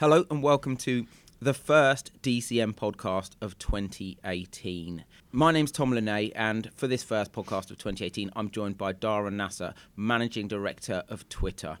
Hello and welcome to the first DCM podcast of 2018. My name's Tom Linay, and for this first podcast of 2018, I'm joined by Dara Nasr, Managing Director of Twitter.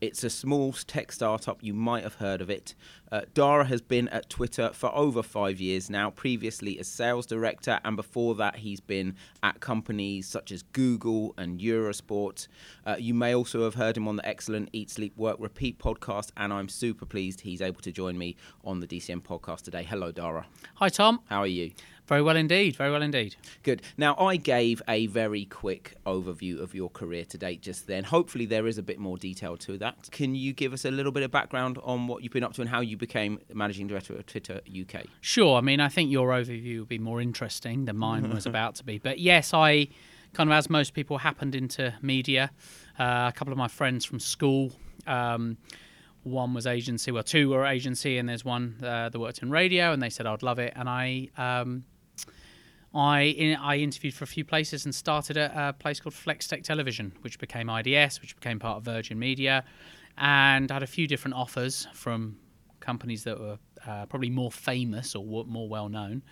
It's a small tech startup. You might have heard of it. Uh, Dara has been at Twitter for over five years now, previously as sales director, and before that, he's been at companies such as Google and Eurosport. Uh, you may also have heard him on the excellent Eat, Sleep, Work, Repeat podcast, and I'm super pleased he's able to join me on the DCM podcast today. Hello, Dara. Hi, Tom. How are you? Very well indeed. Very well indeed. Good. Now, I gave a very quick overview of your career to date just then. Hopefully, there is a bit more detail to that. Can you give us a little bit of background on what you've been up to and how you became managing director of Twitter UK? Sure. I mean, I think your overview will be more interesting than mine was about to be. But yes, I kind of, as most people, happened into media. Uh, a couple of my friends from school. Um, one was agency, well, two were agency, and there's one uh, that worked in radio, and they said I'd love it, and I um, I in, I interviewed for a few places and started at a place called Flextech Television, which became IDS, which became part of Virgin Media, and I had a few different offers from companies that were uh, probably more famous or more well known.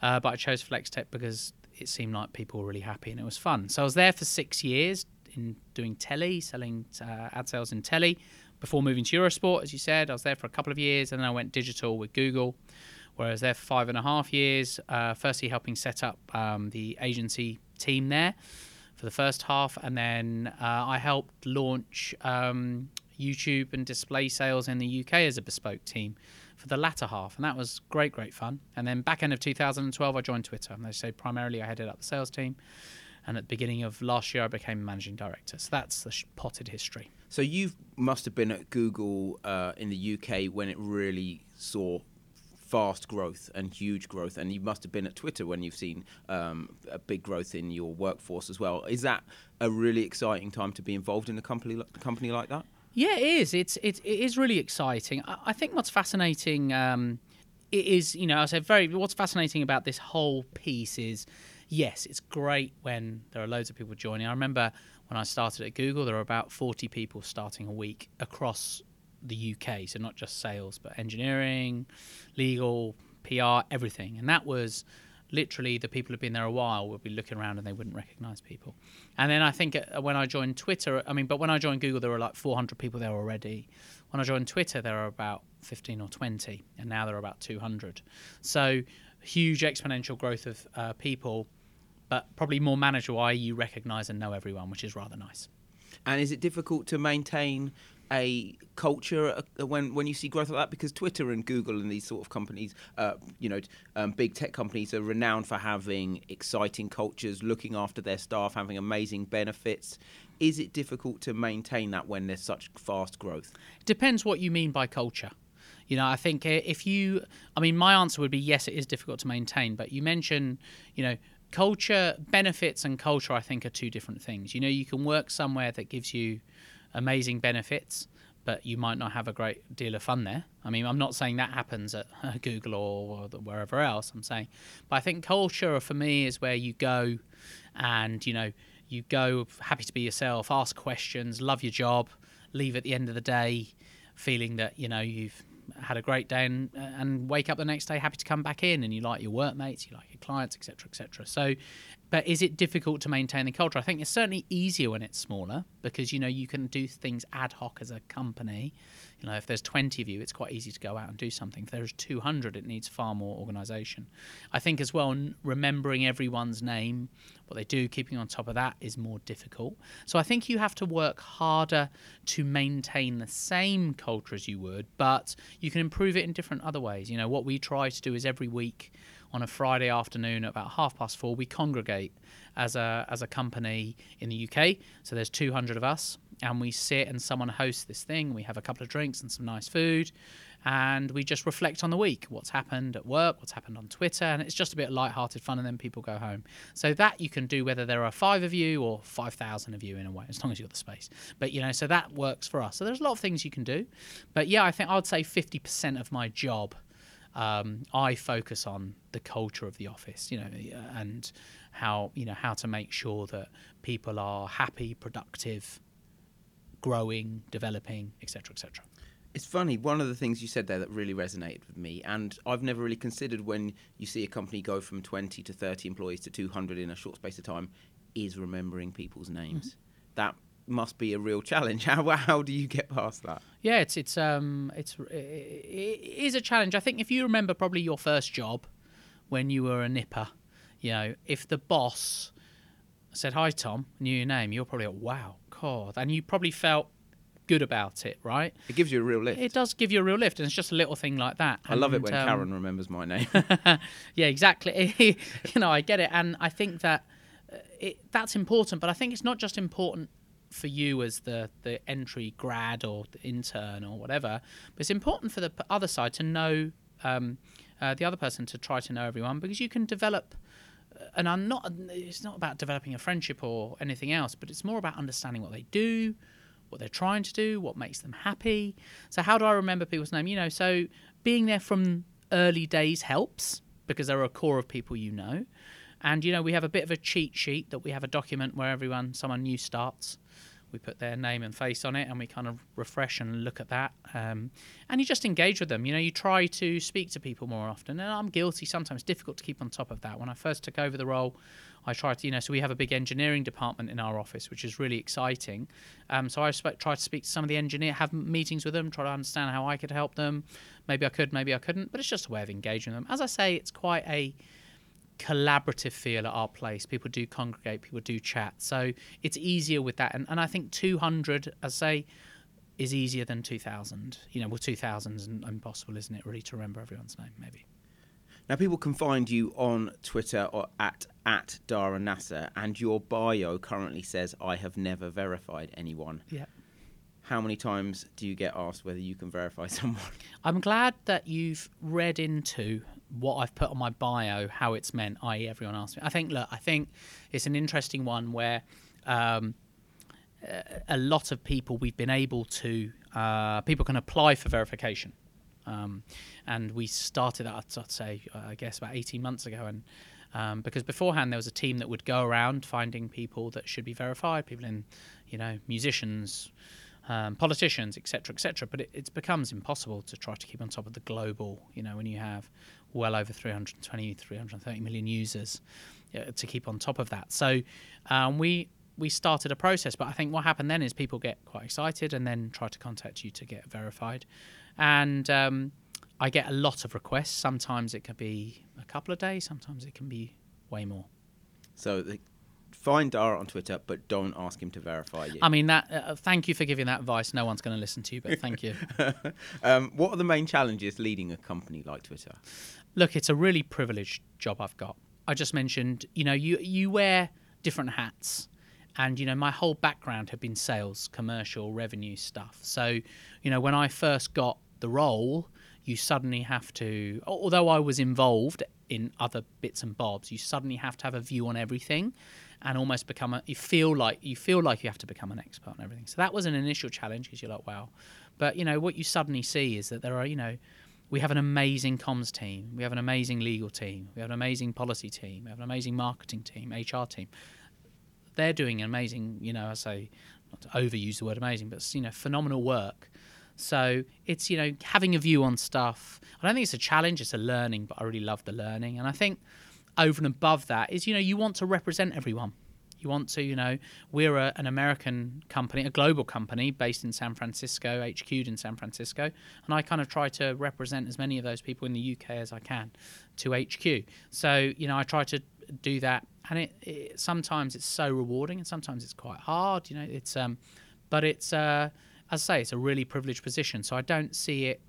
Uh, but I chose Flextech because it seemed like people were really happy and it was fun. So I was there for six years in doing telly, selling uh, ad sales in telly. Before moving to Eurosport, as you said, I was there for a couple of years, and then I went digital with Google where I was there for five and a half years. Uh, firstly, helping set up um, the agency team there for the first half, and then uh, I helped launch um, YouTube and display sales in the UK as a bespoke team for the latter half, and that was great, great fun. And then back end of 2012, I joined Twitter, and they say primarily I headed up the sales team. And at the beginning of last year, I became managing director. So that's the potted history. So you must have been at Google uh, in the UK when it really saw fast growth and huge growth, and you must have been at Twitter when you've seen um, a big growth in your workforce as well. Is that a really exciting time to be involved in a company a company like that? Yeah, it is. It's it, it is really exciting. I, I think what's fascinating um, is you know I said very what's fascinating about this whole piece is yes, it's great when there are loads of people joining. I remember when I started at Google, there were about 40 people starting a week across the UK. So not just sales, but engineering, legal, PR, everything. And that was literally the people who've been there a while would be looking around and they wouldn't recognize people. And then I think uh, when I joined Twitter, I mean, but when I joined Google, there were like 400 people there already. When I joined Twitter, there were about 15 or 20, and now there are about 200. So huge exponential growth of uh, people, but probably more manageable, i.e., you recognize and know everyone, which is rather nice. And is it difficult to maintain a culture uh, when when you see growth like that? Because Twitter and Google and these sort of companies, uh, you know, um, big tech companies are renowned for having exciting cultures, looking after their staff, having amazing benefits. Is it difficult to maintain that when there's such fast growth? Depends what you mean by culture. You know, I think uh, if you, I mean, my answer would be yes, it is difficult to maintain. But you mentioned, you know, culture benefits and culture. I think are two different things. You know, you can work somewhere that gives you amazing benefits, but you might not have a great deal of fun there. I mean, I'm not saying that happens at Google or wherever else. I'm saying, but I think culture for me is where you go, and you know, you go happy to be yourself, ask questions, love your job, leave at the end of the day feeling that you know you've had a great day and, and wake up the next day happy to come back in and you like your workmates you like your clients etc etc so but is it difficult to maintain the culture? I think it's certainly easier when it's smaller because you know you can do things ad hoc as a company. You know, if there's 20 of you, it's quite easy to go out and do something. If there's 200, it needs far more organisation. I think as well, remembering everyone's name, what they do, keeping on top of that is more difficult. So I think you have to work harder to maintain the same culture as you would, but you can improve it in different other ways. You know, what we try to do is every week on a Friday afternoon at about half past four, we congregate as a as a company in the UK. So there's 200 of us, and we sit and someone hosts this thing. We have a couple of drinks and some nice food, and we just reflect on the week, what's happened at work, what's happened on Twitter, and it's just a bit light-hearted fun, and then people go home. So that you can do whether there are five of you or five thousand of you in a way, as long as you've got the space. But you know, so that works for us. So there's a lot of things you can do, but yeah, I think I would say 50% of my job um, I focus on the culture of the office, you know, and how you know how to make sure that people are happy, productive, growing, developing, etc., etc. It's funny. One of the things you said there that really resonated with me, and I've never really considered when you see a company go from 20 to 30 employees to 200 in a short space of time, is remembering people's names. That must be a real challenge. How how do you get past that? Yeah, it's it's um it's it is a challenge. I think if you remember probably your first job when you were a nipper, you know, if the boss said hi Tom, knew your name, you're probably like wow, God, and you probably felt good about it, right? It gives you a real lift. It does give you a real lift, and it's just a little thing like that. I love it when um, Karen remembers my name. yeah, exactly. you know, I get it, and I think that uh, it, that's important. But I think it's not just important for you as the the entry grad or intern or whatever, but it's important for the other side to know um, uh, the other person to try to know everyone because you can develop. uh, And I'm not. It's not about developing a friendship or anything else, but it's more about understanding what they do, what they're trying to do, what makes them happy. So how do I remember people's name? You know, so being there from early days helps because there are a core of people you know. And you know, we have a bit of a cheat sheet that we have a document where everyone someone new starts. We put their name and face on it, and we kind of refresh and look at that. Um, and you just engage with them. You know, you try to speak to people more often. And I'm guilty sometimes. Difficult to keep on top of that. When I first took over the role, I tried to, you know, so we have a big engineering department in our office, which is really exciting. Um, so I sp- tried to speak to some of the engineer, have meetings with them, try to understand how I could help them. Maybe I could, maybe I couldn't, but it's just a way of engaging them. As I say, it's quite a collaborative feel at our place. People do congregate, people do chat. So it's easier with that. And, and I think 200, as I say, is easier than 2000. You know, well, 2000 is impossible, isn't it, really, to remember everyone's name, maybe. Now, people can find you on Twitter or at at Dara Nasr, and your bio currently says, "I have never verified anyone." Yeah. How many times do you get asked whether you can verify someone? I'm glad that you've read into what I've put on my bio, how it's meant, i.e., everyone asks me. I think, look, I think it's an interesting one where um, a- lot of people we've been able to, uh, people can apply for verification. Um, and we started that, I'd say, uh, I guess, about 18 months ago. And um, because beforehand there was a team that would go around finding people that should be verified, people in, you know, musicians, um, politicians, etc., etc. But it, it becomes impossible to try to keep on top of the global, you know, when you have well over 320, 330 million users uh, to keep on top of that. So um, we we started a process, but I think what happened then is people get quite excited and then try to contact you to get verified, and um, I get a lot of requests. Sometimes it could be a couple of days, sometimes it can be way more. So, the, find Dara on Twitter, but don't ask him to verify you. I mean that. Uh, thank you for giving that advice. No one's going to listen to you, but thank you. um, what are the main challenges leading a company like Twitter? Look, it's a really privileged job I've got. I just mentioned, you know, you you wear different hats, and you know, my whole background had been sales, commercial, revenue stuff. So, you know, when I first got the role, you suddenly have to, although I was involved in other bits and bobs, you suddenly have to have a view on everything, and almost become a. You feel like you feel like you have to become an expert on everything. So that was an initial challenge because you're like, wow. But you know, what you suddenly see is that there are, you know, we have an amazing comms team, we have an amazing legal team, we have an amazing policy team, we have an amazing marketing team, HR team. They're doing amazing, you know, I say, not to overuse the word amazing, but you know, phenomenal work. So it's you know having a view on stuff. I don't think it's a challenge; it's a learning. But I really love the learning, and I think over and above that is you know you want to represent everyone. You want to, you know, we're a, an American company, a global company based in San Francisco, HQ'd in San Francisco, and I kind of try to represent as many of those people in the UK as I can to HQ. So, you know, I try to do that, and it, it sometimes it's so rewarding, and sometimes it's quite hard. You know, it's um, but it's uh, as I say, it's a really privileged position, so I don't see it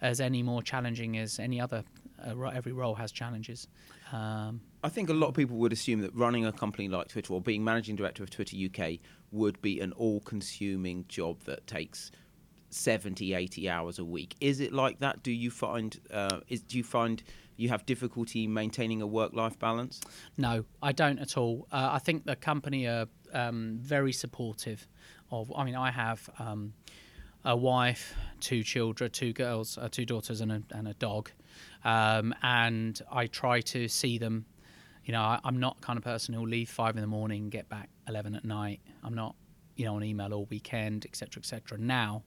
as any more challenging as any other. Uh, every role has challenges. Um, I think a lot of people would assume that running a company like Twitter or being managing director of Twitter UK would be an all consuming job that takes 70, 80 hours a week. Is it like that? Do you find uh, is do you find you have difficulty maintaining a work life balance? No, I don't at all. Uh, I think the company are um, very supportive of. I mean, I have um, a wife, two children, two girls, uh, two daughters, and a, and a dog, um, and I try to see them. You know, I, I'm not kind of person who'll leave five in the morning, get back eleven at night. I'm not, you know, on email all weekend, etc., etc. Now,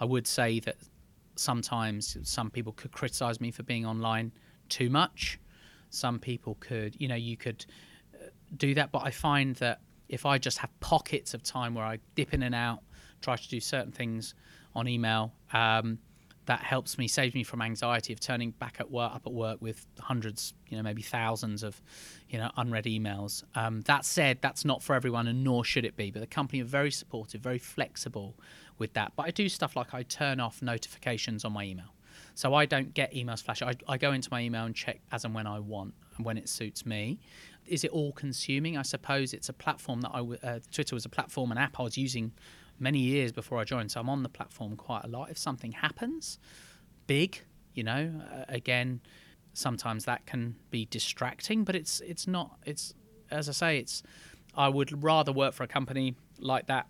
I would say that sometimes some people could criticize me for being online too much. Some people could, you know, you could uh, do that, but I find that if I just have pockets of time where I dip in and out, try to do certain things on email, um, that helps me, saves me from anxiety of turning back at work, up at work with hundreds, you know, maybe thousands of, you know, unread emails. Um, that said, that's not for everyone, and nor should it be. But the company are very supportive, very flexible with that. But I do stuff like I turn off notifications on my email, so I don't get emails flash. I, I go into my email and check as and when I want and when it suits me. Is it all consuming? I suppose it's a platform that I uh, Twitter was a platform, an app I was using many years before I joined. So I'm on the platform quite a lot. If something happens big, you know, uh, again, sometimes that can be distracting, but it's it's not. It's as I say, it's. I would rather work for a company like that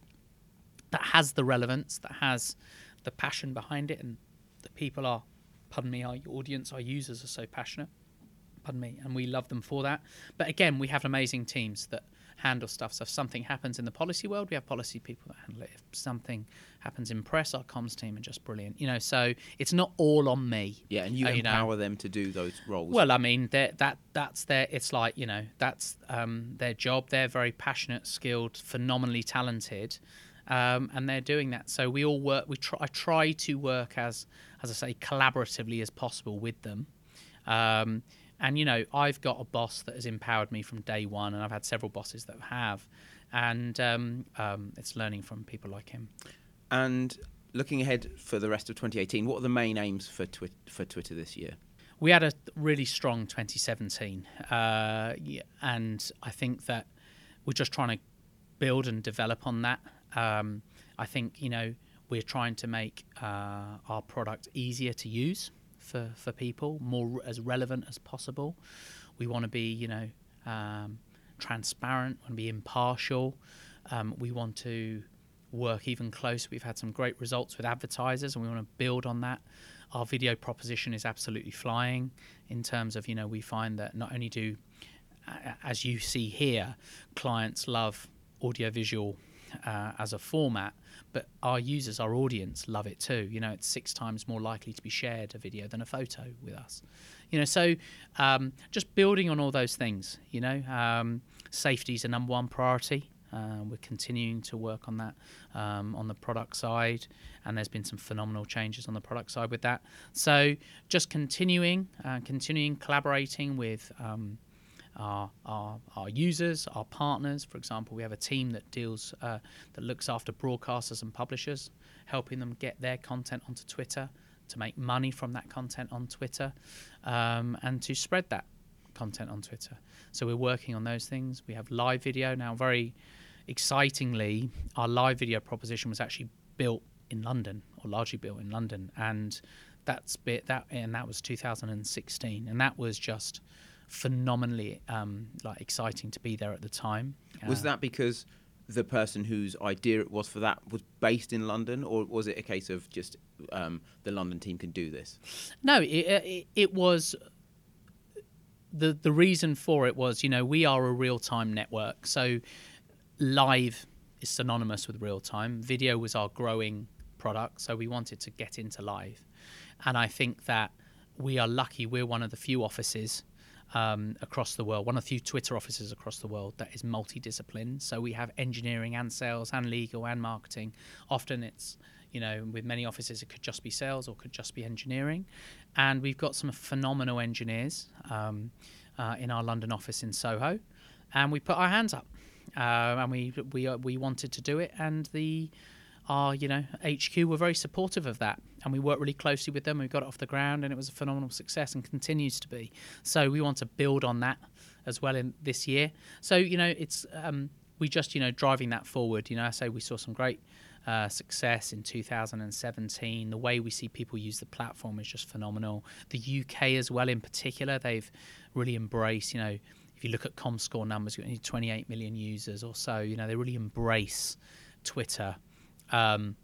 that has the relevance, that has the passion behind it, and the people are, pardon me, our audience, our users are so passionate, pardon me, and we love them for that. But again, we have amazing teams that handle stuff. So if something happens in the policy world, we have policy people that handle it. If something happens in press, our comms team are just brilliant. You know, so it's not all on me. Yeah, and you Uh, you know. empower them to do those roles. Well, I mean, that that's their. It's like you know, that's um, their job. They're very passionate, skilled, phenomenally talented, um, and they're doing that. So we all work. We try. I try to work as, as I say, collaboratively as possible with them. Um, and you know, I've got a boss that has empowered me from day one, and I've had several bosses that have, and um, um, it's learning from people like him. and looking ahead for the rest of 2018, what are the main aims for Twi- for Twitter this year? we had a really strong 2017, uh, and I think that we're just trying to build and develop on that. Um, I think you know we're trying to make uh, our product easier to use for for people, more as relevant as possible. We want to be you know um, transparent, want to be impartial. Um, we want to work even closer. We've had some great results with advertisers, and we want to build on that. Our video proposition is absolutely flying in terms of you know we find that not only do as you see here, clients love audiovisual uh, as a format, but our users, our audience, love it too. You know, it's six times more likely to be shared a video than a photo with us. You know, so um, just building on all those things. You know, um, safety is a number one priority. Uh, we're continuing to work on that um, on the product side, and there's been some phenomenal changes on the product side with that. So just continuing, uh, continuing collaborating with um, our, our our users, our partners. For example, we have a team that deals uh, that looks after broadcasters and publishers, helping them get their content onto Twitter to make money from that content on Twitter, um, and to spread that content on Twitter. So we're working on those things. We have live video now. Very excitingly, our live video proposition was actually built in London, or largely built in London, and that's bit that and that was 2016, and that was just phenomenally um, like exciting to be there at the time. Was Uh, that because the person whose idea it was for that was based in London, or was it a case of just um, the London team can do this? No, it, it, it was the the reason for it was you know we are a real time network, so live is synonymous with real time. Video was our growing product, so we wanted to get into live, and I think that we are lucky. We're one of the few offices. Um, across the world, one of the few Twitter offices across the world that is multidisciplined. So we have engineering and sales and legal and marketing. Often it's you know, with many offices, it could just be sales or could just be engineering. And we've got some phenomenal engineers um, uh, in our London office in Soho, and we put our hands up, uh, and we we uh, we wanted to do it, and the our you know HQ were very supportive of that, and we worked really closely with them. We got it off the ground, and it was a phenomenal success, and continues to be. So we want to build on that as well in this year. So you know, it's um, we just you know driving that forward. You know, I say we saw some great uh, success in 2017. The way we see people use the platform is just phenomenal. The UK as well, in particular, they've really embraced. You know, if you look at ComScore numbers, you've got 28 million users or so. You know, they really embrace Twitter. Um,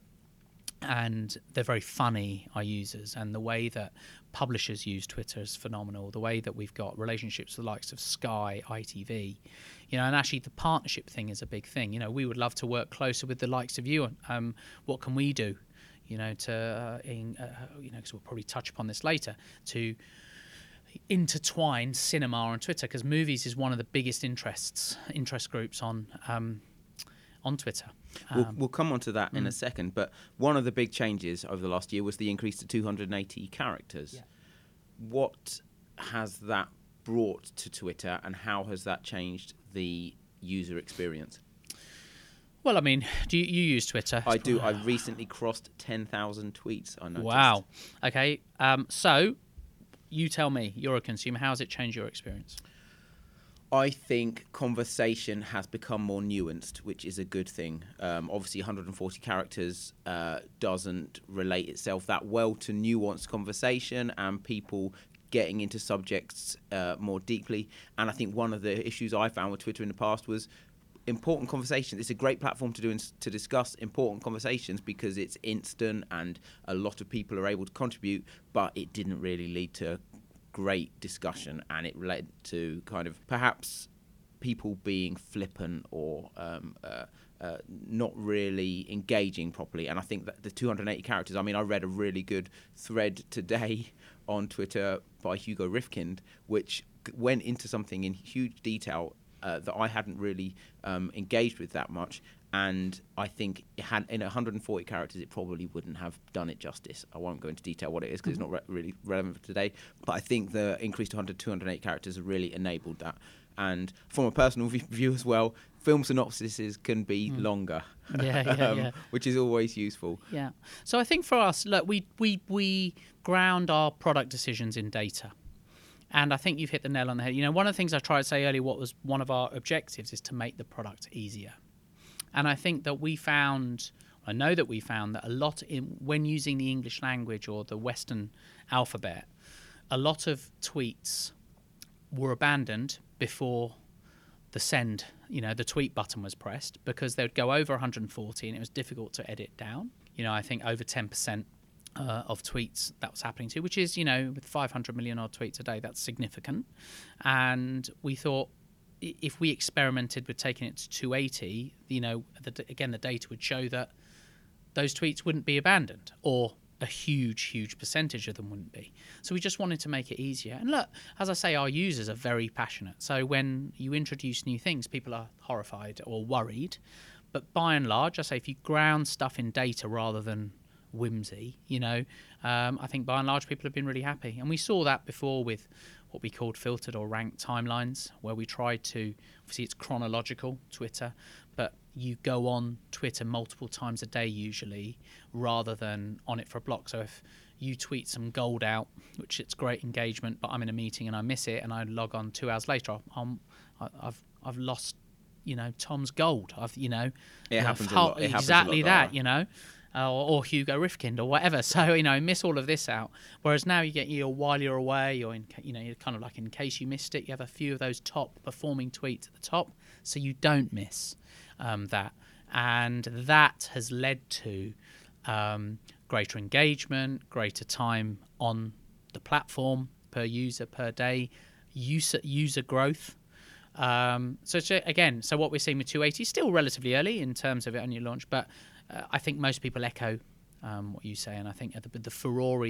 and they're very funny, our users, and the way that publishers use Twitter is phenomenal. The way that we've got relationships with the likes of Sky, ITV, you know, and actually the partnership thing is a big thing. You know, we would love to work closer with the likes of you. Um, what can we do? you know, to uh, in, uh, you know, because we'll probably touch upon this later, to intertwine cinema and Twitter because movies is one of the biggest interests interest groups on um, on Twitter. We'll, Um, we'll come on to that in a second, but one of the big changes over the last year was the increase to 280 characters. Yeah. What has that brought to Twitter, and how has that changed the user experience? well, I mean, do you, you use Twitter? I do. I recently crossed 10,000 tweets. I noticed. Wow. Okay. Um, so, you tell me, you're a consumer. How has it changed your experience? I think conversation has become more nuanced, which is a good thing. Um, obviously, 140 characters uh, doesn't relate itself that well to nuanced conversation and people getting into subjects uh, more deeply. And I think one of the issues I found with Twitter in the past was important conversations. It's a great platform to do to discuss important conversations because it's instant and a lot of people are able to contribute, but it didn't really lead to great discussion and it led to kind of perhaps people being flippant or um, uh, uh, not really engaging properly. And I think that the 280 characters, I mean, I read a really good thread today on Twitter by Hugo Rifkind, which went into something in huge detail uh, that I hadn't really um, engaged with that much. And I think it had in 140 characters, it probably wouldn't have done it justice. I won't go into detail what it is because it's not re- really relevant for today. But I think the increase to 100, 208 characters really enabled that. And from a personal view as well, film synopsises can be longer, Yeah, yeah, um, yeah. which is always useful. Yeah. So I think for us, look, we we we ground our product decisions in data. And I think you've hit the nail on the head. You know, one of the things I tried to say earlier, what was one of our objectives is to make the product easier. And I think that we found, I know that we found that a lot in when using the English language or the Western alphabet, a lot of tweets were abandoned before the send, you know, the tweet button was pressed because they would go over 140 and it was difficult to edit down. You know, I think over 10% uh, of tweets that was happening to, which is, you know, with 500 million odd tweets a day, that's significant. And we thought if we experimented with taking it to 280, you know, the, again, the data would show that those tweets wouldn't be abandoned or a huge, huge percentage of them wouldn't be. So we just wanted to make it easier. And look, as I say, our users are very passionate. So when you introduce new things, people are horrified or worried. But by and large, I say if you ground stuff in data rather than whimsy, you know, um, I think by and large people have been really happy. And we saw that before with what we called filtered or ranked timelines, where we tried to, obviously it's chronological, Twitter, but you go on Twitter multiple times a day usually rather than on it for a block. So if you tweet some gold out, which it's great engagement, but I'm in a meeting and I miss it and I log on two hours later, I'm, I- I've, I've lost, you know, Tom's gold. I've, you know, It I've happens a lot. It happens a lot, exactly that, you know. Uh, or, or Hugo Rifkind or whatever. So you know, miss all of this out. Whereas now you get your while you're away, or in you know, you're kind of like in case you missed it, you have a few of those top performing tweets at the top, so you don't miss um, that, and that has led to um, greater engagement, greater time on the platform per user per day, user user growth. Um, so again, so what we're seeing with 280 is still relatively early in terms of it only launch, but I think most people echo um, what you say, and I think the, the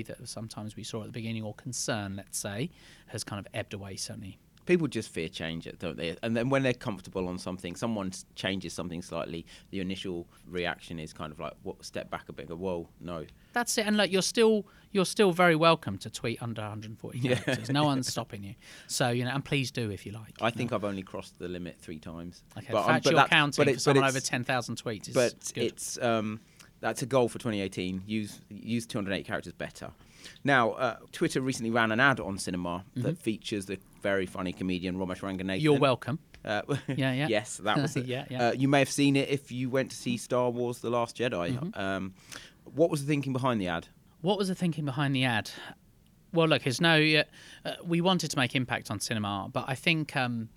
that sometimes we saw at the beginning, or concern, let's say, has kind of ebbed away. Certainly, People just fear change, don't they? And then when they're comfortable on something, someone changes something slightly, the initial reaction is kind of like, "What? Step back a bit." Go, "Whoa, no." that's it. And like you're still you're still very welcome to tweet under 140 Yeah. characters. No one's stopping you. So you know, and please do if you like. I think I've only crossed the limit three times. Okay, But, um, fact but you're counting but for someone over 10,000 tweets is but good. it's um, that's a goal for 2018. Use use 208 characters better. Now, uh, Twitter recently ran an ad on cinema that features the very funny comedian Romesh Ranganathan. Mm-hmm. You're welcome. Uh, Yeah, yeah. yes, that was it. Yeah, yeah. Uh, you may have seen it if you went to see Star Wars: The Last Jedi. Mm-hmm. Um, what was the thinking behind the ad? What was the thinking behind the ad? Well, look, no. Uh, we wanted to make impact on cinema, but I think um,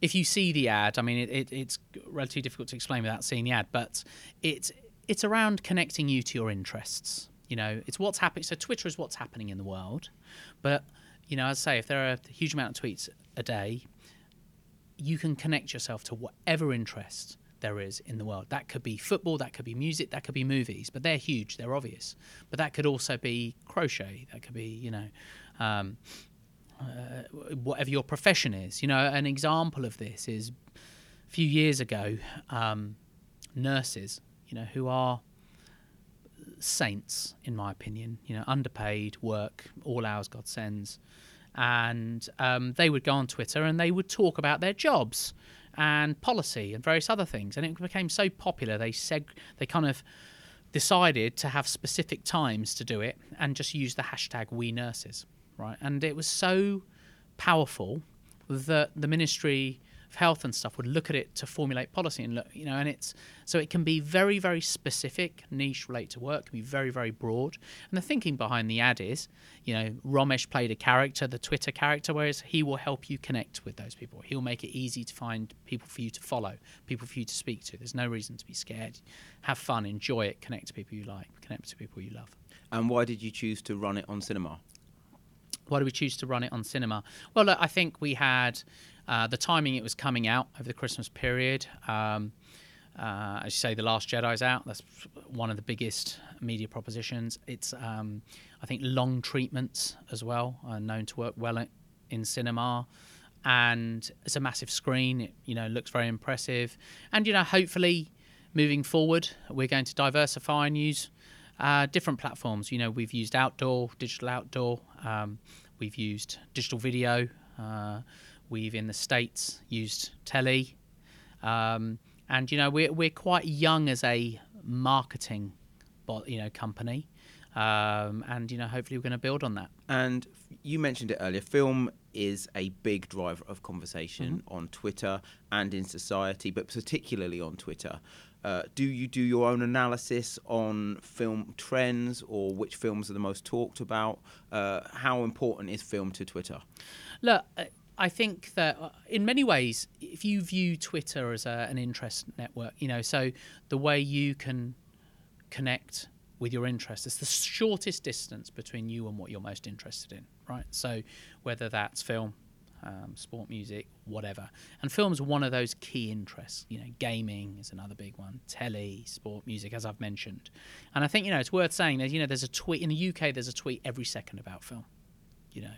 if you see the ad, I mean, it, it, it's relatively difficult to explain without seeing the ad, but it's it's around connecting you to your interests. You know, it's what's happening. So Twitter is what's happening in the world, but you know, as I say, if there are a huge amount of tweets a day, you can connect yourself to whatever interest there is in the world. That could be football, that could be music, that could be movies, but they're huge, they're obvious. But that could also be crochet, that could be, you know, um, uh, whatever your profession is. You know, an example of this is a few years ago, um, nurses, you know, who are saints, in my opinion, you know, underpaid, work, all hours God sends. And um, they would go on Twitter and they would talk about their jobs and policy and various other things. And it became so popular, they seg- they kind of decided to have specific times to do it and just use the hashtag we nurses, right? And it was so powerful that the ministry health and stuff would look at it to formulate policy and look, you know, and it's so it can be very, very specific, niche, relate to work, can be very, very broad. And the thinking behind the ad is, you know, Romesh played a character, the Twitter character, whereas he will help you connect with those people. He'll make it easy to find people for you to follow, people for you to speak to. There's no reason to be scared. Have fun, enjoy it, connect to people you like, connect to people you love. And why did you choose to run it on cinema? Why do we choose to run it on cinema? Well, look, I think we had uh, the timing it was coming out over the Christmas period. Um, uh, as you say, The Last Jedi's out. That's one of the biggest media propositions. It's, um, I think, long treatments as well known to work well in cinema. And it's a massive screen. It, you know, looks very impressive. And, you know, hopefully moving forward, we're going to diversify and use uh, different platforms. You know, we've used outdoor, digital outdoor. Um, we've used digital video. Uh, We've in the states used telly, um, and you know we're we're quite young as a marketing, you know, company, um, and you know hopefully we're going to build on that. And you mentioned it earlier. Film is a big driver of conversation mm-hmm. on Twitter and in society, but particularly on Twitter. Uh, do you do your own analysis on film trends or which films are the most talked about? Uh, how important is film to Twitter? Look, I think that uh, in many ways, if you view Twitter as a, an interest network, you know, so the way you can connect with your interests, it's the shortest distance between you and what you're most interested in, right? So whether that's film, um, sport, music, whatever. And film's one of those key interests. You know, gaming is another big one, telly, sport, music, as I've mentioned. And I think you know it's worth saying that you know there's a tweet in the UK. There's a tweet every second about film. You know,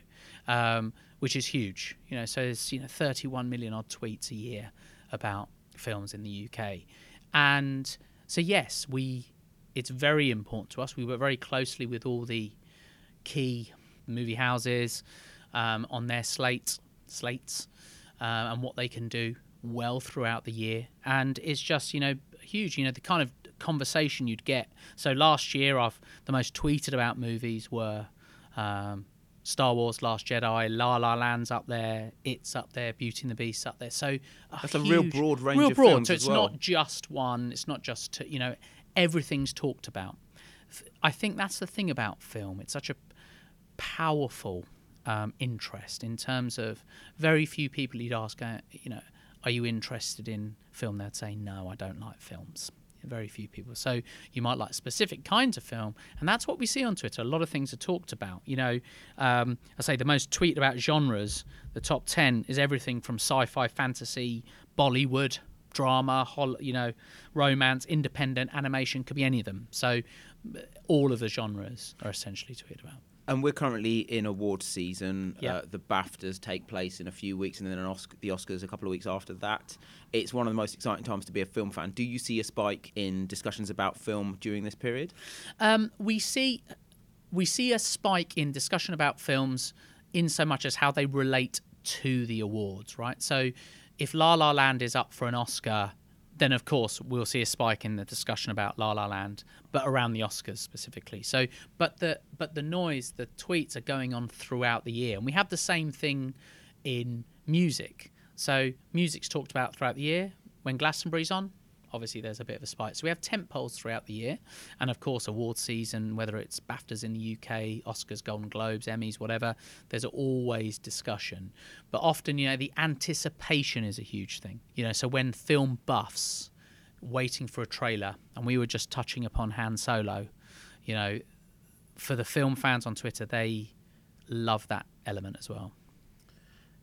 um, which is huge. You know, so there's you know 31 million odd tweets a year about films in the UK, and so yes, we it's very important to us. We work very closely with all the key movie houses um, on their slates slates uh, and what they can do well throughout the year, and it's just you know huge. You know the kind of conversation you'd get. So last year, I've the most tweeted about movies were. Um, Star Wars: Last Jedi, La La Land's up there, It's up there, Beauty and the Beast's up there. So a that's huge, a real broad range real of broad. films So it's well. not just one. It's not just you know everything's talked about. I think that's the thing about film. It's such a powerful um, interest in terms of very few people you'd ask, uh, you know, are you interested in film? They'd say, no, I don't like films very few people. So you might like specific kinds of film, and that's what we see on Twitter. A lot of things are talked about. You know, um, I say the most tweet about genres. The top ten is everything from sci-fi, fantasy, Bollywood, drama, hol- you know, romance, independent, animation. Could be any of them. So all of the genres are essentially tweeted about. And we're currently in award season. Yeah. Uh, the BAFTAs take place in a few weeks, and then Oscar, the Oscars a couple of weeks after that. It's one of the most exciting times to be a film fan. Do you see a spike in discussions about film during this period? Um, we see we see a spike in discussion about films in so much as how they relate to the awards, right? So, if La La Land is up for an Oscar then of course we'll see a spike in the discussion about La La Land, but around the Oscars specifically. So, but the but the noise, the tweets are going on throughout the year, and we have the same thing in music. So, music's talked about throughout the year. When Glastonbury's on, obviously there's a bit of a spike. So we have tent poles throughout the year, and of course award season, whether it's BAFTAs in the UK, Oscars, Golden Globes, Emmys, whatever. There's always discussion, but often you know the anticipation is a huge thing. You know, so when film buffs waiting for a trailer, and we were just touching upon Han Solo, you know, for the film fans on Twitter, they love that element as well.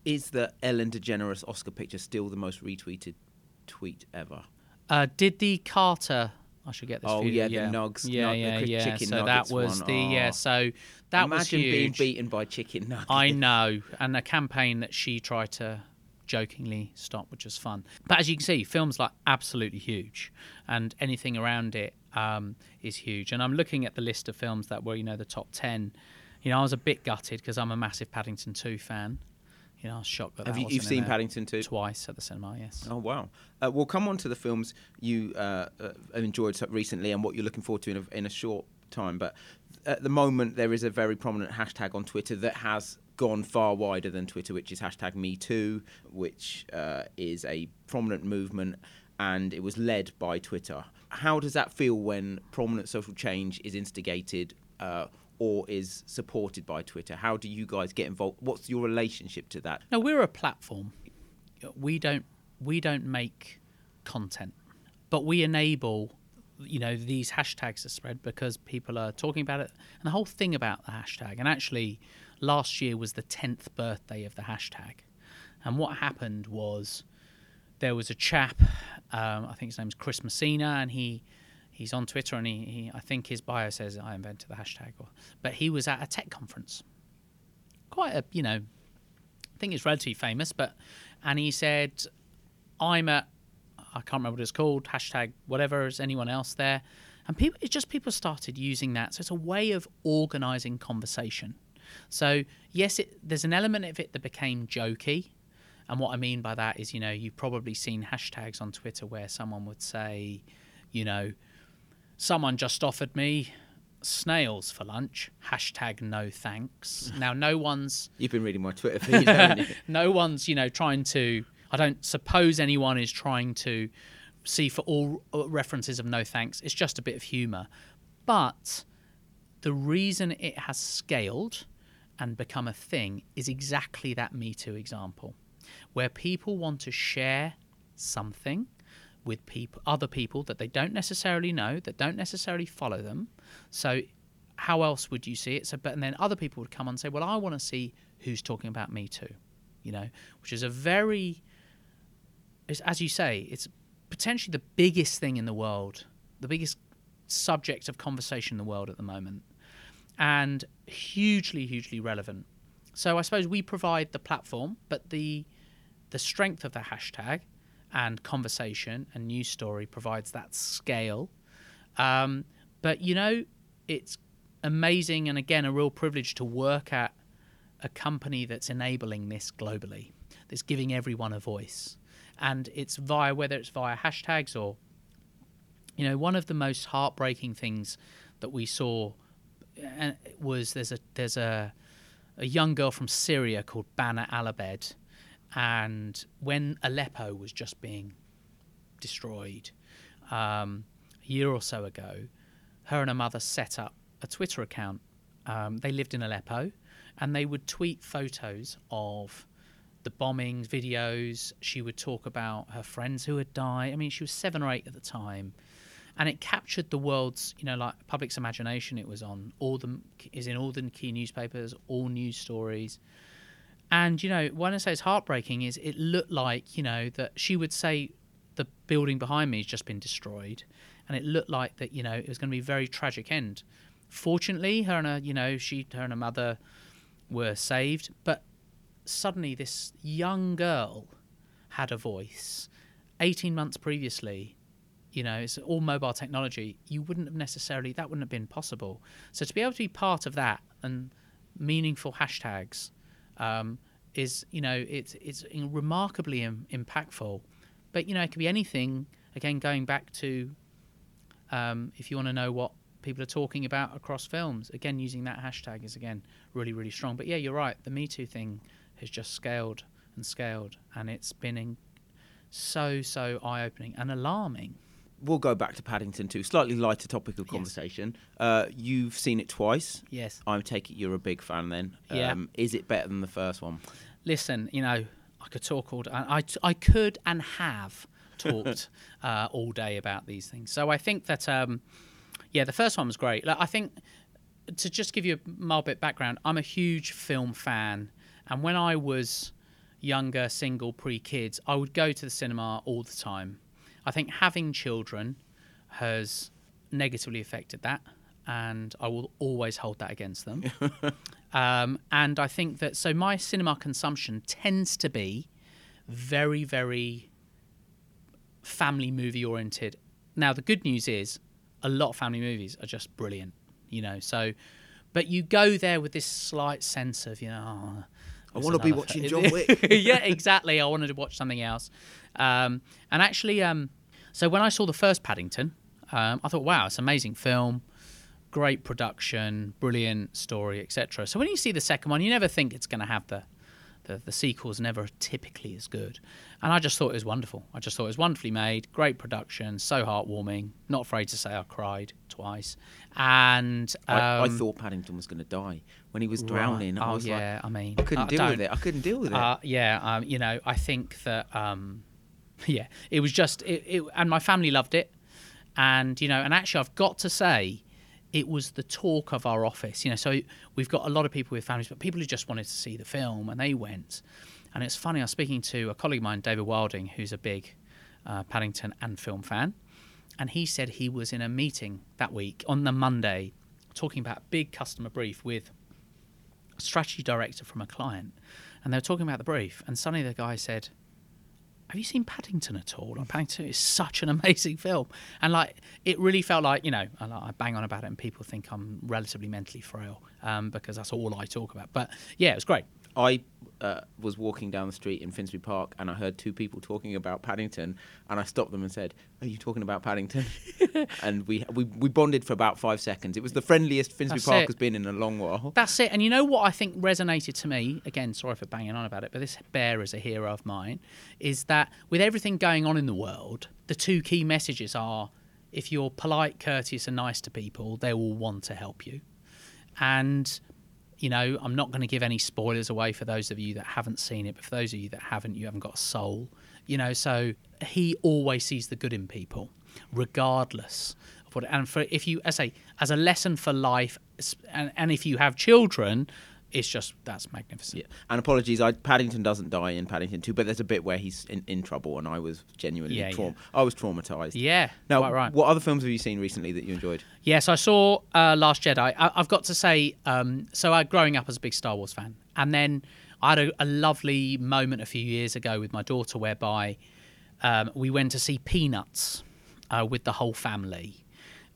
Is the Ellen DeGeneres Oscar picture still the most retweeted tweet ever? Uh, did the Carter? I should get this. Oh, for you, yeah, the nugs- Yeah, the yeah, cri- yeah. so that was one. the yeah. Oh. So that was Imagine being beaten by chicken nuggets. I know, and a campaign that she tried to jokingly stop, which was fun. But as you can see, film's like absolutely huge, and anything around it um, is huge. And I'm looking at the list of films that were, you know, the top ten. You know, I was a bit gutted because I'm a massive Paddington 2 fan. You know, I was shocked that Have that you, you've seen. Paddington 2? twice at the cinema? Yes. Oh wow! Uh, we'll come on to the films you uh, uh, enjoyed recently and what you're looking forward to in a, in a short time. But at the moment, there is a very prominent hashtag on Twitter that has gone far wider than Twitter, which is hashtag Me Too, which uh, is a prominent movement and it was led by Twitter. How does that feel when prominent social change is instigated? Uh, or is supported by Twitter? How do you guys get involved? What's your relationship to that? No, we're a platform. We don't we don't make content, but we enable you know these hashtags are spread because people are talking about it. And the whole thing about the hashtag, and actually, last year was the tenth birthday of the hashtag. And what happened was there was a chap, um, I think his name's Chris Messina, and he he's on Twitter, and he, he I think his bio says I invented the hashtag, or, but he was at a tech conference, quite a you know I think it's relatively famous, but and he said, "I'm at I can't remember what it's called hashtag whatever is anyone else there," and people it's just people started using that. So it's a way of organising conversation. So yes, it, there's an element of it that became jokey, and what I mean by that is you know you've probably seen hashtags on Twitter where someone would say, you know, someone just offered me snails for lunch. Hashtag no thanks. Now no one's You've been reading my Twitter feed, haven't you? no one's you know trying to i don't suppose anyone is trying to see for all uh, references of no thanks. It's just a bit of humor. But the reason it has scaled and become a thing is exactly that me too example where people want to share something with people other people that they don't necessarily know that don't necessarily follow them. So how else would you see it? So but and then other people would come and say well i want to see who's talking about me too you know which is a very as you say it's potentially the biggest thing in the world the biggest subject of conversation in the world at the moment and hugely hugely relevant. So i suppose we provide the platform but the the strength of the hashtag and conversation and news story provides that scale. Um, but you know it's amazing and again a real privilege to work at a company that's enabling this globally that's giving everyone a voice. And it's via whether it's via hashtags or you know one of the most heartbreaking things that we saw uh, was there's a there's a a young girl from Syria called Bana Alabed and when Aleppo was just being destroyed um, a year or so ago, her and her mother set up a Twitter account. Um, they lived in Aleppo, and they would tweet photos of the bombings, videos. She would talk about her friends who had died. I mean, she was seven or eight at the time, and it captured the world's, you know, like public's imagination. It was on all the is in all the key newspapers, all news stories. And you know, when I say it's heartbreaking, is it looked like you know that she would say the building behind me has just been destroyed, and it looked like that you know it was going to be a very tragic end. Fortunately, her and her, you know, she, her and her mother were saved, but suddenly this young girl had a voice. Eighteen months previously, you know, it's all mobile technology. You wouldn't have necessarily that wouldn't have been possible. So to be able to be part of that and meaningful hashtags um, is you know it's it's remarkably Im- impactful. But you know it could be anything. Again, going back to um, if you want to know what people are talking about across films, again using that hashtag is again really really strong. But yeah, you're right. The Me Too thing has just scaled and scaled, and it's been so so eye opening and alarming. We'll go back to Paddington 2. Slightly lighter topic of Yes. conversation. Uh, you've seen it twice. Yes. I take it you're a big fan then. Yeah. Um, is it better than the first one? listen, you know, I could talk all day. I, I could and have talked uh, all day about these things. So I think that, um, yeah, the first one was great. Like, I think to just give you a mild bit background, I'm a huge film fan, and when I was younger, single, pre kids, I would go to the cinema all the time. I think having children has negatively affected that, and I will always hold that against them. um, and I think that so my cinema consumption tends to be very, very family movie oriented. Now, the good news is a lot of family movies are just brilliant, you know. So, but you go there with this slight sense of, you know, oh, I want to be watching John Wick. yeah, exactly. I wanted to watch something else. Um, and actually, um, so when I saw the first Paddington, um, I thought, wow, it's an amazing film, great production, brilliant story, etc. So when you see the second one, you never think it's going to have the, the the sequels never typically as good. And I just thought it was wonderful. I just thought it was wonderfully made, great production, so heartwarming. Not afraid to say I cried twice. And um, I, I thought Paddington was going to die when he was right. drowning. I Oh was yeah, like, I mean, I couldn't I deal with it. I couldn't deal with it. uh, yeah, um, you know, I think that, um, yeah, it was just, it, it, and my family loved it, and you know, and actually, I've got to say, it was the talk of our office. You know, so we've got a lot of people with families, but people who just wanted to see the film, and they went. And it's funny, I was speaking to a colleague of mine, David Wilding, who's a big uh, Paddington and film fan, and he said he was in a meeting that week on the Monday, talking about a big customer brief with a strategy director from a client, and they were talking about the brief, and suddenly the guy said, "Have you seen Paddington at all? Like, Paddington is such an amazing film, and like it really felt like you know, I bang on about it, and people think I'm relatively mentally frail um, because that's all I talk about. But yeah, it was great. I uh, was walking down the street in Finsbury Park and I heard two people talking about Paddington, and I stopped them and said, "Are you talking about Paddington?" and we, we we bonded for about five seconds. It was the friendliest Finsbury That's Park it. has been in a long while. That's it. And you know what I think resonated to me? Again, sorry for banging on about it, but this bear is a hero of mine. Is that with everything going on in the world, the two key messages are if you're polite, courteous, and nice to people, they will want to help you. And, you know, I'm not going to give any spoilers away for those of you that haven't seen it, but for those of you that haven't, you haven't got a soul. You know, so he always sees the good in people, regardless of what. And for if you, as a as a lesson for life, and, and if you have children, it's just that's magnificent. Yeah. And apologies, I, Paddington doesn't die in Paddington 2, but there's a bit where he's in, in trouble, and I was genuinely Yeah, traum- yeah. I was traumatized. Yeah, Now, right. what other films have you seen recently that you enjoyed? Yes, I saw uh, Last Jedi. I, I've got to say, um, so I growing up as a big Star Wars fan, and then I had a, a lovely moment a few years ago with my daughter whereby um, we went to see Peanuts uh, with the whole family,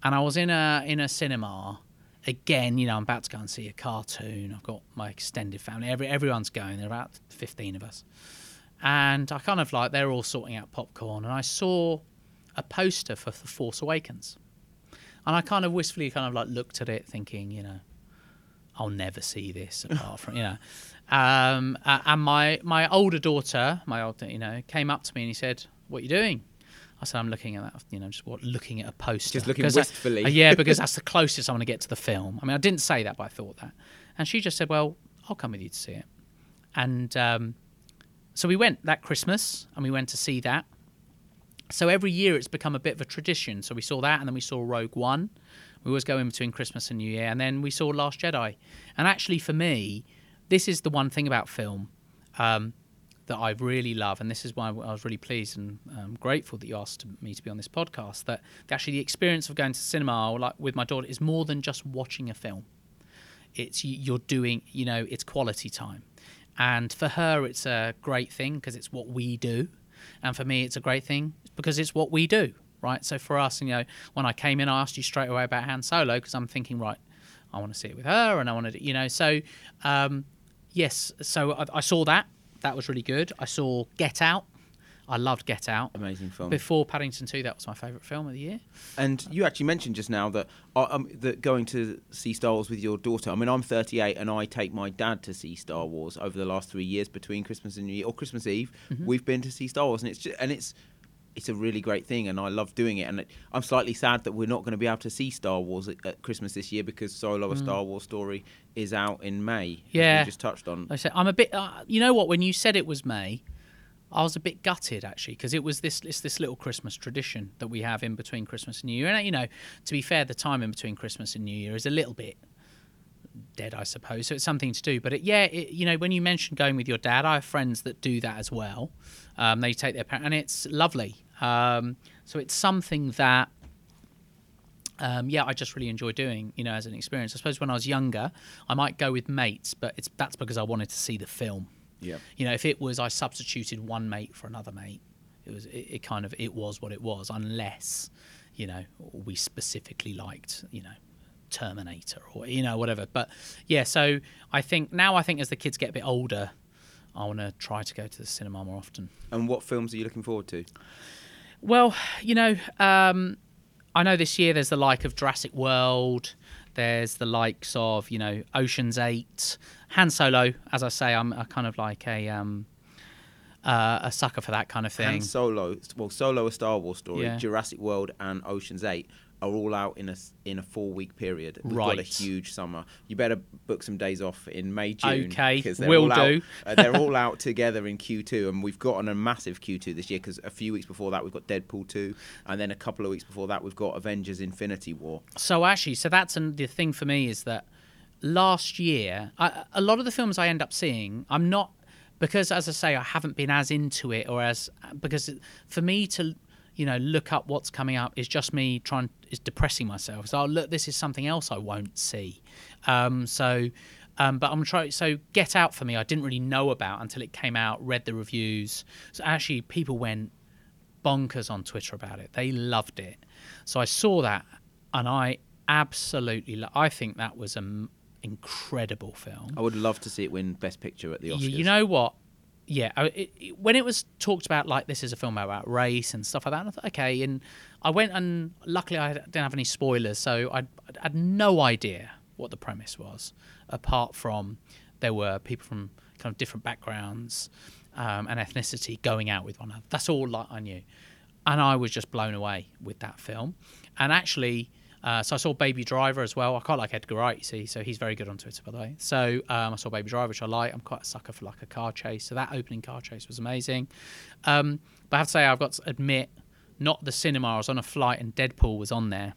and I was in a in a cinema. Again, you know, I'm about to go and see a cartoon. I've got my extended family. Every everyone's going. There are about fifteen of us, and I kind of like they're all sorting out popcorn, and I saw a poster for The Force Awakens. And I kind of wistfully kind of like looked at it, thinking, you know, I'll never see this apart from, you know. Um, uh, and my my older daughter, my old, you know, came up to me and he said, "What are you doing?" I said, "I'm looking at that, you know, just what, looking at a poster." Just looking that- wistfully. uh, yeah, because that's the closest I'm going to get to the film. I mean, I didn't say that, but I thought that. And she just said, "Well, I'll come with you to see it." And um, so we went that Christmas, and we went to see that. So every year it's become a bit of a tradition. So we saw that, and then we saw Rogue One. We always go in between Christmas and New Year, and then we saw Last Jedi. And actually, for me, this is the one thing about film um, that I really love, and this is why I was really pleased and um, grateful that you asked me to be on this podcast. That actually the experience of going to cinema, or like with my daughter, is more than just watching a film. It's you- you're doing, you know, it's quality time, and for her, it's a great thing because it's what we do, and for me, it's a great thing because it's what we do, right? So for us, you know, when I came in, I asked you straight away about Han Solo because I'm thinking, right, I want to see it with her, and I wanted, to, you know, so um, yes, so I, I saw that. That was really good. I saw Get Out. I loved Get Out. Amazing film. Before Paddington 2, that was my favourite film of the year. And you actually mentioned just now that uh, um, that going to see Star Wars with your daughter. I mean, I'm 38 and I take my dad to see Star Wars over the last three years between Christmas and New Year or Christmas Eve. Mm-hmm. We've been to see Star Wars, and it's just, and it's it's a really great thing, and I love doing it. And it, I'm slightly sad that we're not going to be able to see Star Wars at, at Christmas this year because Solo: A Star Wars Story is out in May. Mm. Yeah. just touched on. I said, I'm a bit. Uh, you know what? When you said it was May, I was a bit gutted actually because it was this it's this little Christmas tradition that we have in between Christmas and New Year. And you know, to be fair, the time in between Christmas and New Year is a little bit dead, I suppose. So it's something to do. But it, yeah, it, you know, when you mentioned going with your dad, I have friends that do that as well. Um, they take their parents, and it's lovely. Um, so it's something that, um, yeah, I just really enjoy doing, you know, as an experience. I suppose when I was younger, I might go with mates, but it's that's because I wanted to see the film. Yeah. You know, if it was I substituted one mate for another mate, it was it, it kind of it was what it was, unless you know we specifically liked you know Terminator or you know whatever. But yeah, so I think now I think as the kids get a bit older, I want to try to go to the cinema more often. And what films are you looking forward to? Well, you know, um, I know this year there's the like of Jurassic World. There's the likes of you know Ocean's Eight, Han Solo. As I say, I'm a kind of like a um, uh, a sucker for that kind of thing. Han Solo, well, Solo, a Star Wars story, Yeah. Jurassic World, and Ocean's Eight are all out in a in a four week period. We've got a huge summer. You better book some days off in May, June. Okay, will all out- do. uh, they're all out together in Q2, and we've got on a massive Q2 this year because a few weeks before that we've got Deadpool 2, and then a couple of weeks before that we've got Avengers: Infinity War. So actually, so that's an, the thing for me is that last year, I, a lot of the films I end up seeing, I'm not because, as I say, I haven't been as into it, or as because for me to, you know, look up what's coming up is just me trying is depressing myself. So oh, look, this is something else I won't see. Um, so. Um, but I'm trying. So Get Out for me, I didn't really know about until it came out. Read the reviews. So actually, people went bonkers on Twitter about it. They loved it. So I saw that, and I absolutely. Lo- I think that was an incredible film. I would love to see it win Best Picture at the Oscars. You know what? Yeah, it, when it was talked about like this is a film about race and stuff like that, I thought okay. And I went and luckily I didn't have any spoilers, so I, I had no idea what the premise was, apart from there were people from kind of different backgrounds um, and ethnicity going out with one another. That's all like, I knew, and I was just blown away with that film. And actually, uh, so I saw Baby Driver as well. I quite like Edgar Wright, you see, so he's very good on Twitter, by the way. So um, I saw Baby Driver, which I like. I'm quite a sucker for like a car chase, so that opening car chase was amazing. Um, but I have to say, I've got to admit, not the cinema. I was on a flight and Deadpool was on there,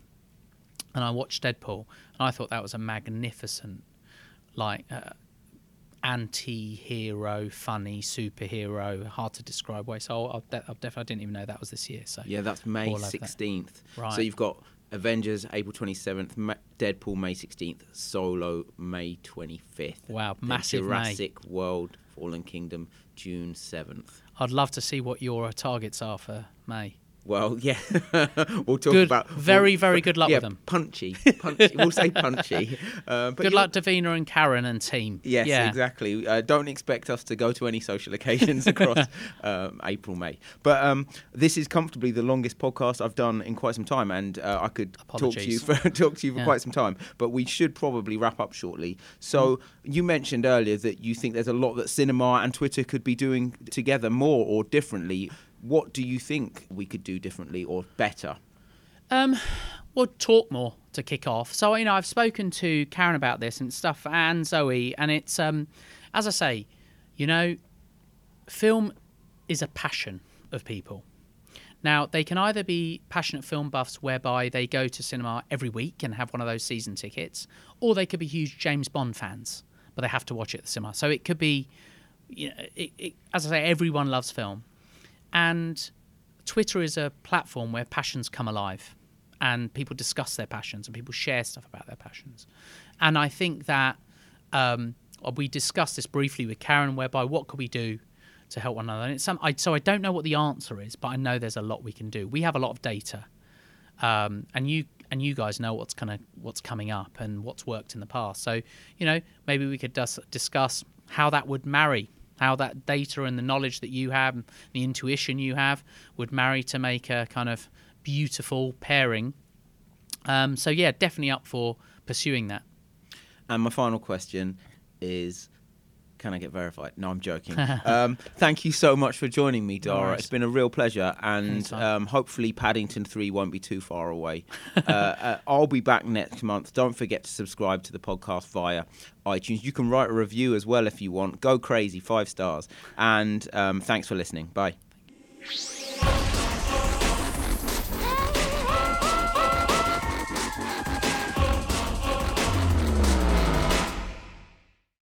and I watched Deadpool, and I thought that was a magnificent, like. Uh, anti-hero funny superhero hard to describe way so I'll, de- I'll definitely I didn't even know that was this year so Yeah, that's May All over that. 16th. Right. So you've got Avengers April 27th, Ma- Deadpool May 16th, Solo May 25th. Wow, massive May. Jurassic World Fallen Kingdom June 7th. I'd love to see what your uh, targets are for May. Well, yeah, we'll talk Good- about very, we'll- very good luck yeah, with them. Punchy, punchy. we'll say punchy. Uh, but Good luck, Davina and Karen and team. Yes, yeah. exactly. Uh, don't expect us to go to any social occasions across um, April, May. But um, this is comfortably the longest podcast I've done in quite some time, and uh, I could talk to you for talk to you for Yeah. quite some time. But we should probably wrap up shortly. So Mm. you mentioned earlier that you think there's a lot that cinema and Twitter could be doing together more or differently. What do you think we could do differently or better? Um, well, talk more to kick off. So you know, I've spoken to Karen about this and stuff, and Zoe, and it's um, as I say, you know, film is a passion of people. Now, they can either be passionate film buffs whereby they go to cinema every week and have one of those season tickets, or they could be huge James Bond fans, but they have to watch it at the cinema. So it could be, you know, it, it, as I say, everyone loves film. And Twitter is a platform where passions come alive and people discuss their passions and people share stuff about their passions. And I think that um, we discussed this briefly with Karen, whereby what could we do to help one another? And some, I, so I don't know what the answer is, but I know there's a lot we can do. We have a lot of data, um, and you and you guys know what's kind of what's coming up and what's worked in the past. So you know maybe we could dis- discuss how that would marry, how that data and the knowledge that you have, the intuition you have, would marry to make a kind of beautiful pairing. Um, so yeah, definitely up for pursuing that. And my final question is can I get verified? No, I'm joking. um, thank you so much for joining me, Dara. it's been a real pleasure, and um, hopefully Paddington 3 won't be too far away. uh, uh, I'll be back next month. Don't forget to subscribe to the podcast via iTunes. You can write a review as well if you want. Go crazy, five stars. And um, thanks for listening. Bye.